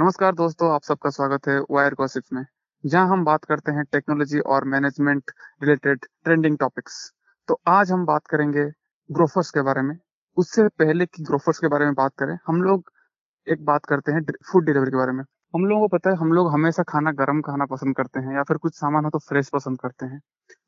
नमस्कार दोस्तों, आप सबका स्वागत है वायर गॉसिप्स में, जहाँ हम बात करते हैं टेक्नोलॉजी और मैनेजमेंट रिलेटेड ट्रेंडिंग टॉपिक्स तो आज हम बात करेंगे ग्रोफर्स के बारे में। उससे पहले कि ग्रोफर्स के बारे में बात करें, हम लोग एक बात करते हैं फ़ूड डिलीवरी के बारे में। हम लोगों को पता है, हम लोग हमेशा खाना गर्म खाना पसंद करते हैं या फिर कुछ सामान हो तो फ्रेश पसंद करते हैं।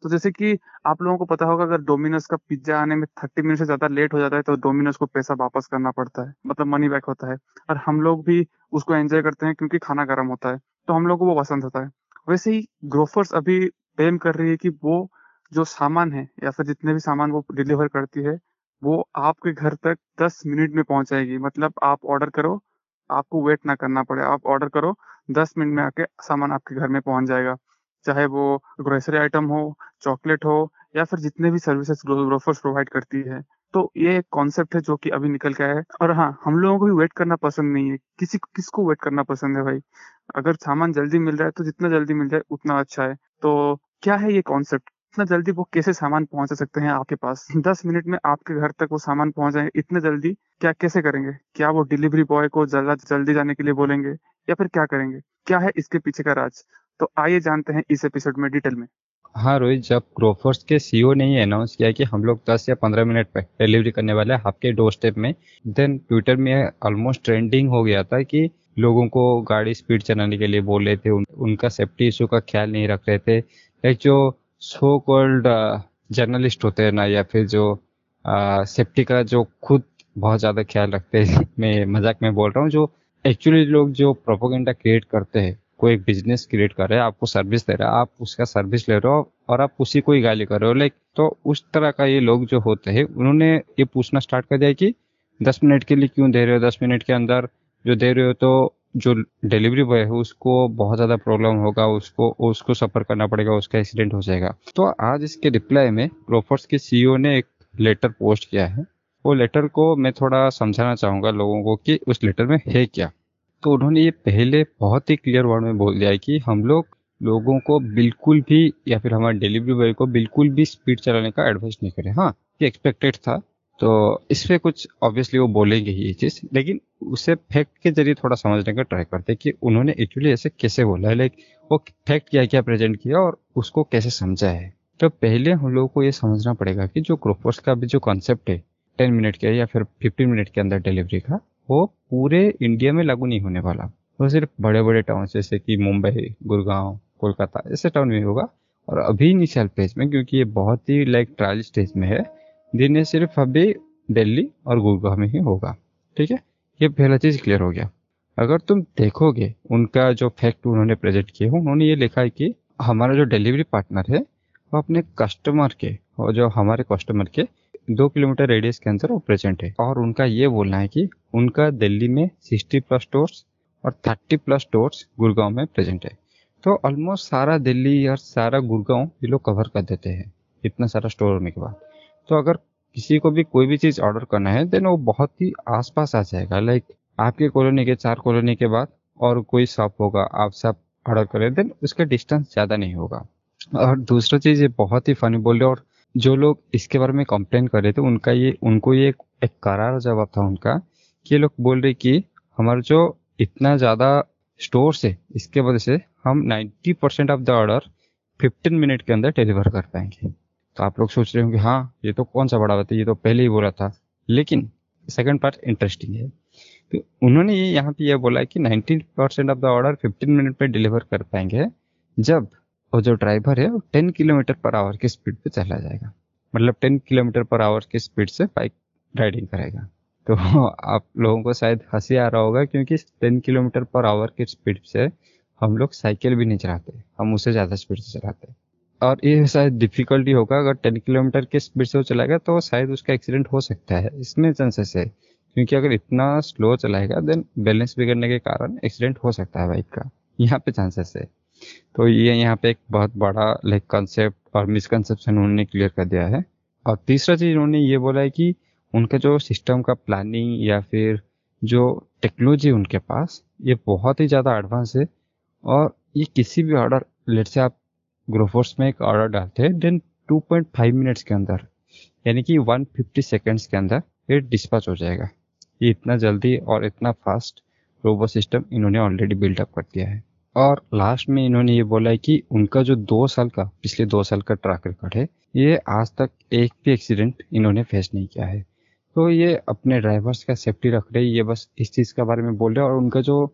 तो जैसे कि आप लोगों को पता होगा, अगर डोमिनोज का पिज्जा आने में थर्टी मिनट से ज़्यादा लेट हो जाता है तो डोमिनोज को पैसा वापस करना पड़ता है मतलब मनी बैक होता है। और हम लोग भी उसको एंजॉय करते हैं क्योंकि खाना गर्म होता है तो हम लोग को वो पसंद होता है। वैसे ही ग्रोफर्स अभी क्लेम कर रही है कि वो जो सामान है या फिर जितने भी सामान वो डिलीवर करती है, वो आपके घर तक दस मिनट में पहुंचाएगी मतलब आप ऑर्डर करो आपको वेट ना करना पड़े। आप ऑर्डर करो, दस मिनट में आके सामान आपके घर में पहुँच जाएगा। चाहे वो ग्रोसरी आइटम हो चॉकलेट हो, या फिर जितने भी सर्विसेज़ ग्रोफर्स प्रोवाइड करती है। तो ये एक कॉन्सेप्ट है जो कि अभी निकल के आया है। और हाँ हम लोगों को भी वेट करना पसंद नहीं है। किसी किसको वेट करना पसंद है भाई? अगर सामान जल्दी मिल रहा है तो जितना जल्दी मिल जाए, उतना अच्छा है। तो क्या है ये कॉन्सेप्ट इतना जल्दी वो कैसे सामान पहुँचा सकते हैं आपके पास? दस मिनट में आपके घर तक वो सामान पहुँच जाए इतने जल्दी? क्या कैसे करेंगे? क्या वो डिलीवरी बॉय को जल्द जल्दी जाने के लिए बोलेंगे? या फिर क्या करेंगे? क्या है इसके पीछे का राज? तो आइए जानते हैं इस एपिसोड में डिटेल में। हाँ रोहित जब क्रोफर्स के सीईओ ने अनाउंस किया कि हम लोग 10 या 15 मिनट पे डिलीवरी करने वाले हैं आपके डोर स्टेप में देन ट्विटर में ऑलमोस्ट ट्रेंडिंग हो गया था कि लोगों को गाड़ी स्पीड चलाने के लिए बोल रहे थे। उन, उनका सेफ्टी इशू का ख्याल नहीं रख रहे थे। एक जो सो कॉल्ड जर्नलिस्ट होते हैं ना, या फिर जो सेफ्टी का जो खुद बहुत ज़्यादा ख्याल रखते हैं, मैं मज़ाक में बोल रहा हूँ, जो एक्चुअली लोग जो प्रोपोगेंडा क्रिएट करते हैं, कोई एक बिज़नेस क्रिएट कर रहे हैं, आपको सर्विस दे रहा है, आप उसका सर्विस ले रहे हो और आप उसी को ही गाली कर रहे हो लाइक तो उस तरह का ये लोग जो होते हैं, उन्होंने ये पूछना स्टार्ट कर दिया कि दस मिनट के लिए क्यों दे रहे हो, दस मिनट के अंदर जो दे रहे हो तो जो डिलीवरी बॉय है, उसको बहुत ज़्यादा प्रॉब्लम होगा, उसको उसको सफ़र करना पड़ेगा, उसका एक्सीडेंट हो जाएगा। तो आज इसके रिप्लाई में रोफर्स के सीईओ ने एक लेटर पोस्ट किया है। वो लेटर को मैं थोड़ा समझाना चाहूँगा लोगों को कि उस लेटर में है क्या। तो उन्होंने ये पहले बहुत ही क्लियर वर्ड में बोल दिया है कि हम लोग लोगों को बिल्कुल भी या फिर हमारे डिलीवरी बॉय को बिल्कुल भी स्पीड चलाने का एडवाइस नहीं करें। हाँ ये एक्सपेक्टेड था। तो इस पर कुछ ऑब्वियसली वो बोलेंगे ही ये चीज़, लेकिन उसे फैक्ट के ज़रिए थोड़ा समझने का ट्राई करते कि उन्होंने एक्चुअली ऐसे कैसे बोला है लाइक वो फैक्ट क्या क्या प्रेजेंट किया और उसको कैसे समझा है। तो पहले हम लोगों को ये समझना पड़ेगा कि जो ग्रोफर्स का भी जो कॉन्सेप्ट है टेन मिनट के या फिर फिफ्टीन मिनट के अंदर डिलीवरी का, वो पूरे इंडिया में लागू नहीं होने वाला। वो सिर्फ़ बड़े बड़े टाउन जैसे कि मुंबई गुड़गांव कोलकाता ऐसे टाउन में होगा और अभी इनिशियल फ़ेज़ में, क्योंकि ये बहुत ही लाइक ट्रायल स्टेज में है दिन सिर्फ़ अभी, दिल्ली और गुड़गांव में ही होगा। ठीक है? ये पहला चीज़ क्लियर हो गया। अगर तुम देखोगे, उनका जो फैक्ट उन्होंने प्रेजेंट किए उन्होंने ये लिखा है कि हमारा जो डिलीवरी पार्टनर है, वो अपने कस्टमर के, और जो हमारे कस्टमर के दो किलोमीटर रेडियस के अंदर वो प्रेजेंट है। और उनका ये बोलना है कि उनका दिल्ली में सिक्सटी प्लस स्टोर्स और थर्टी प्लस स्टोर्स गुड़गांव में प्रेजेंट है। तो ऑलमोस्ट सारा दिल्ली और सारा गुड़गांव ये लोग कवर कर देते हैं, इतना सारा स्टोर होने के बाद। तो अगर किसी को भी कोई भी चीज़ ऑर्डर करना है, देन वो बहुत ही आसपास आ जाएगा। लाइक आपके कॉलोनी के, चार कॉलोनी के बाद और कोई शॉप होगा, आप सब ऑर्डर करें, देन उसका डिस्टेंस ज़्यादा नहीं होगा। और दूसरा चीज़ ये बहुत ही फनी बोल रहे और जो लोग इसके बारे में कंप्लेन कर रहे थे, उनका ये, उनको ये एक करार जवाब था उनका कि ये लोग बोल रहे कि हमारा जो इतना ज़्यादा स्टोर से इसके वजह से हम 90 percent of the order 15 minute के अंदर डिलीवर कर पाएँगे। तो आप लोग सोच रहे होंगे हाँ ये तो कौन सा बड़ा बात है ये तो पहले ही बोला था। लेकिन सेकंड पार्ट इंटरेस्टिंग है। तो उन्होंने ये यहाँ पे ये बोला कि 90 percent of the order 15 minute में डिलीवर कर पाएँगे, जब वो जो ड्राइवर है, वो 10 किलोमीटर पर आवर की स्पीड पे चला जाएगा। मतलब 10 किलोमीटर पर आवर की स्पीड से बाइक राइडिंग करेगा तो आप लोगों को शायद हँसी आ रहा होगा, क्योंकि 10 किलोमीटर पर आवर की स्पीड से हम लोग साइकिल भी नहीं चलाते, हम उसे ज़्यादा स्पीड से चलाते और ये शायद डिफिकल्टी होगा, अगर टेन किलोमीटर के स्पीड से वो चलाएगा तो शायद उसका एक्सीडेंट हो सकता है। इसमें चांसेस है, क्योंकि अगर इतना स्लो चलाएगा देन बैलेंस बिगड़ने के कारण एक्सीडेंट हो सकता है बाइक का। यहाँ पे चांसेस है। तो ये यहाँ पे एक बहुत बड़ा लाइक कॉन्सेप्ट और मिसकंसेप्शन उन्होंने क्लियर कर दिया है। और तीसरा चीज़ उन्होंने ये बोला है कि उनका जो सिस्टम का प्लानिंग या फिर जो टेक्नोलॉजी उनके पास, ये बहुत ही ज़्यादा एडवांस है। और ये किसी भी ऑर्डर लेट से आप ग्रोफोर्स में एक ऑर्डर डालते हैं देन 2.5 मिनट्स के अंदर, यानी कि 150 सेकंड्स के अंदर ये डिस्पैच हो जाएगा। ये इतना जल्दी और इतना फास्ट रोबो सिस्टम इन्होंने ऑलरेडी बिल्डअप कर दिया है। और लास्ट में इन्होंने ये बोला है कि उनका जो दो साल का, पिछले दो साल का ट्रैक रिकॉर्ड है, ये आज तक एक भी एक्सीडेंट इन्होंने फेस नहीं किया है। तो ये अपने ड्राइवर्स का सेफ्टी रख रहे ये बस इस चीज़ के बारे में बोल रहे हैं, और उनका जो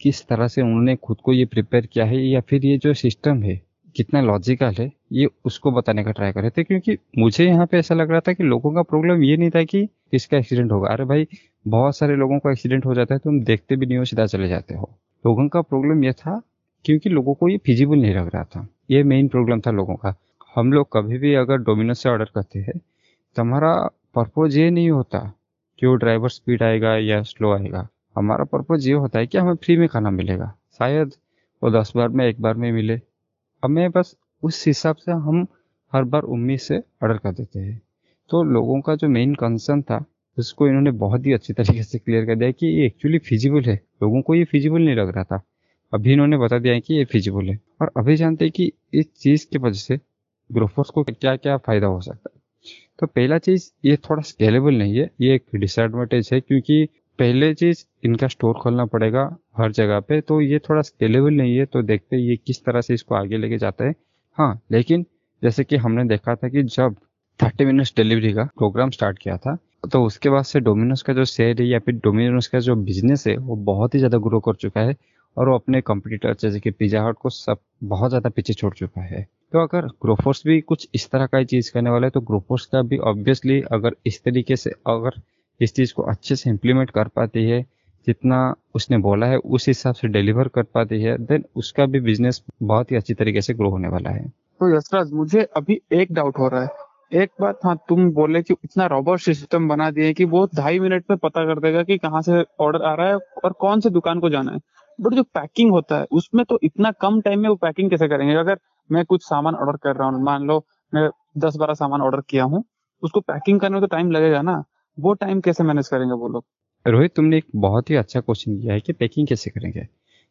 किस तरह से उन्होंने खुद को ये प्रिपेयर किया है, या फिर ये जो सिस्टम है कितना लॉजिकल है, ये उसको बताने का ट्राई कर रहे थे, क्योंकि मुझे यहाँ पे ऐसा लग रहा था कि लोगों का प्रॉब्लम ये नहीं था कि किसका एक्सीडेंट होगा। अरे भाई, बहुत सारे लोगों का एक्सीडेंट हो जाता है, तुम देखते भी नहीं हो, सीधा चले जाते हो। लोगों का प्रॉब्लम यह था, क्योंकि लोगों को ये फिजिबल नहीं लग रहा था। ये मेन प्रॉब्लम था लोगों का। हम लोग कभी भी अगर डोमिनोज से ऑर्डर करते हैं तो हमारा पर्पज ये नहीं होता कि वो ड्राइवर स्पीड आएगा या स्लो आएगा। हमारा पर्पज ये होता है कि हमें फ्री में खाना मिलेगा। शायद वो दस बार में, एक बार में मिले। हमें बस उस हिसाब से हम हर बार उम्मीद से ऑर्डर कर देते हैं। तो लोगों का जो मेन कंसर्न था, उसको इन्होंने बहुत ही अच्छी तरीके से क्लियर कर दिया कि ये एक्चुअली फिजिबल है। लोगों को ये फिजिबल नहीं लग रहा था। अभी इन्होंने बता दिया है कि ये फिजिबल है। और अभी जानते हैं कि इस चीज़ की वजह से ग्रोफर्स को क्या क्या फ़ायदा हो सकता है। तो पहला चीज़, ये थोड़ा स्केलेबल नहीं है। ये एक डिसएडवांटेज है क्योंकि पहले चीज़ इनका स्टोर खोलना पड़ेगा हर जगह पे तो ये थोड़ा स्केलेबल नहीं है तो देखते ये किस तरह से इसको आगे लेके जाता है। हाँ लेकिन जैसे कि हमने देखा था कि जब थर्टी मिनट्स डिलीवरी का प्रोग्राम स्टार्ट किया था तो उसके बाद से डोमिनोज का जो शेयर है या फिर डोमिनोज का जो बिज़नेस है, वो बहुत ही ज़्यादा ग्रो कर चुका है और वो अपने कंपटीटर जैसे कि पिज्जा हट को सब बहुत ज़्यादा पीछे छोड़ चुका है। तो अगर ग्रोफोर्स भी कुछ इस तरह का ही चीज़ करने वाला है तो ग्रोफोर्स का भी ऑब्वियसली अगर इस तरीके से अगर इस चीज़ को अच्छे से इम्प्लीमेंट कर पाती है, जितना उसने बोला है, उस हिसाब से डिलीवर कर पाती है देन उसका भी बिज़नेस बहुत ही अच्छी तरीके से ग्रो होने वाला है। तो यशराज, मुझे अभी एक डाउट हो रहा है। एक बात हाँ तुम बोले कि इतना रॉबोट सिस्टम बना दिए कि वो ढाई मिनट में पता कर देगा कि कहाँ से ऑर्डर आ रहा है और कौन से दुकान को जाना है। बट जो पैकिंग होता है, उसमें तो इतना कम टाइम में वो पैकिंग कैसे करेंगे? अगर मैं कुछ सामान ऑर्डर कर रहा हूँ, मान लो मैं दस बारह सामान ऑर्डर किया हूँ, उसको पैकिंग करने में तो टाइम लगेगा ना। वो टाइम कैसे मैनेज करेंगे वो लोग? रोहित, तुमने एक बहुत ही अच्छा क्वेश्चन किया है कि पैकिंग कैसे करेंगे।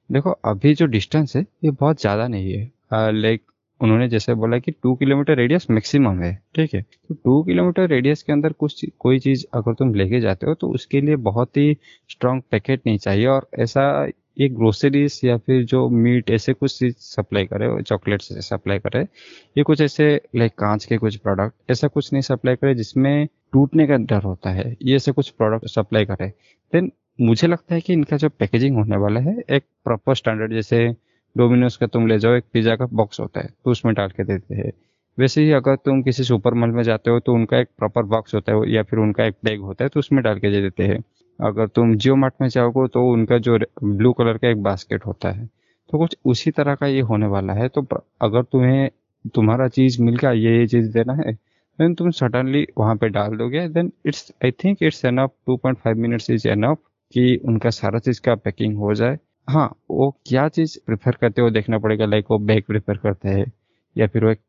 देखो, अभी जो डिस्टेंस है, ये बहुत ज़्यादा नहीं है। लाइक उन्होंने जैसे बोला कि टू किलोमीटर रेडियस मैक्सिमम है, ठीक है? तो टू किलोमीटर रेडियस के अंदर कुछ कोई चीज़ अगर तुम लेके जाते हो तो उसके लिए बहुत ही स्ट्रॉन्ग पैकेट नहीं चाहिए। और ऐसा ये ग्रोसरीज या फिर जो मीट ऐसे कुछ चीज़ सप्लाई करे चॉकलेट सप्लाई करे, ये कुछ ऐसे लाइक कांच के कुछ प्रोडक्ट ऐसा कुछ नहीं सप्लाई करे जिसमें टूटने का डर होता है, ये से कुछ प्रोडक्ट सप्लाई करे। देन मुझे लगता है कि इनका जो पैकेजिंग होने वाला है, एक प्रॉपर स्टैंडर्ड जैसे डोमिनोज का तुम ले जाओ, एक पिज्जा का बॉक्स होता है तो उसमें डाल के देते हैं। वैसे ही अगर तुम किसी सुपर मॉल में जाते हो तो उनका एक प्रॉपर बॉक्स होता है, या फिर उनका एक बैग होता है तो उसमें डाल के दे देते हैं। अगर तुम जियो मार्ट में जाओगे तो उनका जो ब्लू कलर का एक बास्केट होता है। तो कुछ उसी तरह का ये होने वाला है तो अगर तुम्हें तुम्हारा चीज़ मिल गया, ये ये चीज़ देना है देन तुम सडनली वहाँ पे डाल दोगे। Then it's I think it's enough 2.5 minutes is enough कि उनका सारा चीज़ का पैकिंग हो जाए। हाँ वो क्या चीज़ प्रेफर करते हो देखना पड़ेगा। लाइक वो बैग प्रेफर करते हैं या फिर वो एक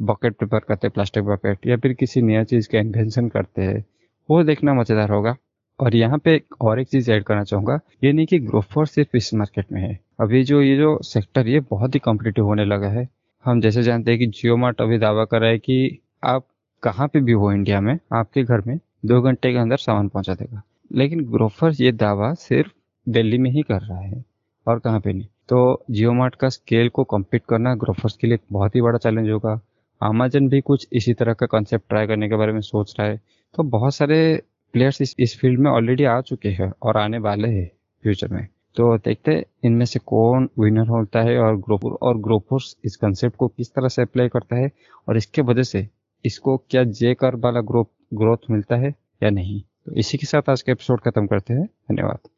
बकेट प्रेफर करते हैं प्लास्टिक बकेट या फिर किसी नया चीज़ का इन्वेंशन करते हैं। वो देखना मज़ेदार होगा। और यहाँ पे और एक चीज़ ऐड करना चाहूँगा। ये नहीं कि ग्रोफर सिर्फ़ इस मार्केट में है। अभी जो ये जो सेक्टर ये बहुत ही कॉम्पिटेटिव होने लगा है। हम जैसे जानते हैं कि जियो मार्ट अभी दावा कर रहा है कि आप कहाँ पे भी हो इंडिया में आपके घर में दो घंटे के अंदर सामान पहुँचा देगा। लेकिन ग्रोफर ये दावा सिर्फ़ दिल्ली में ही कर रहा है और कहाँ पे नहीं। तो जियो मार्ट का स्केल को कम्पीट करना ग्रोफर्स के लिए बहुत ही बड़ा चैलेंज होगा। अमेजन भी कुछ इसी तरह का कॉन्सेप्ट ट्राई करने के बारे में सोच रहा है। तो बहुत सारे प्लेयर्स इस, इस फ़ील्ड में ऑलरेडी आ चुके हैं और आने वाले हैं फ्यूचर में। तो देखते हैं इनमें से कौन विनर होता है और ग्रोपुर और ग्रोफोर्स इस कंसेप्ट को किस तरह से अप्लाई करता है और इसके वजह से इसको क्या जे कर वाला ग्रोथ ग्रोथ मिलता है या नहीं? तो इसी के साथ आज का एपिसोड खत्म करते हैं। धन्यवाद।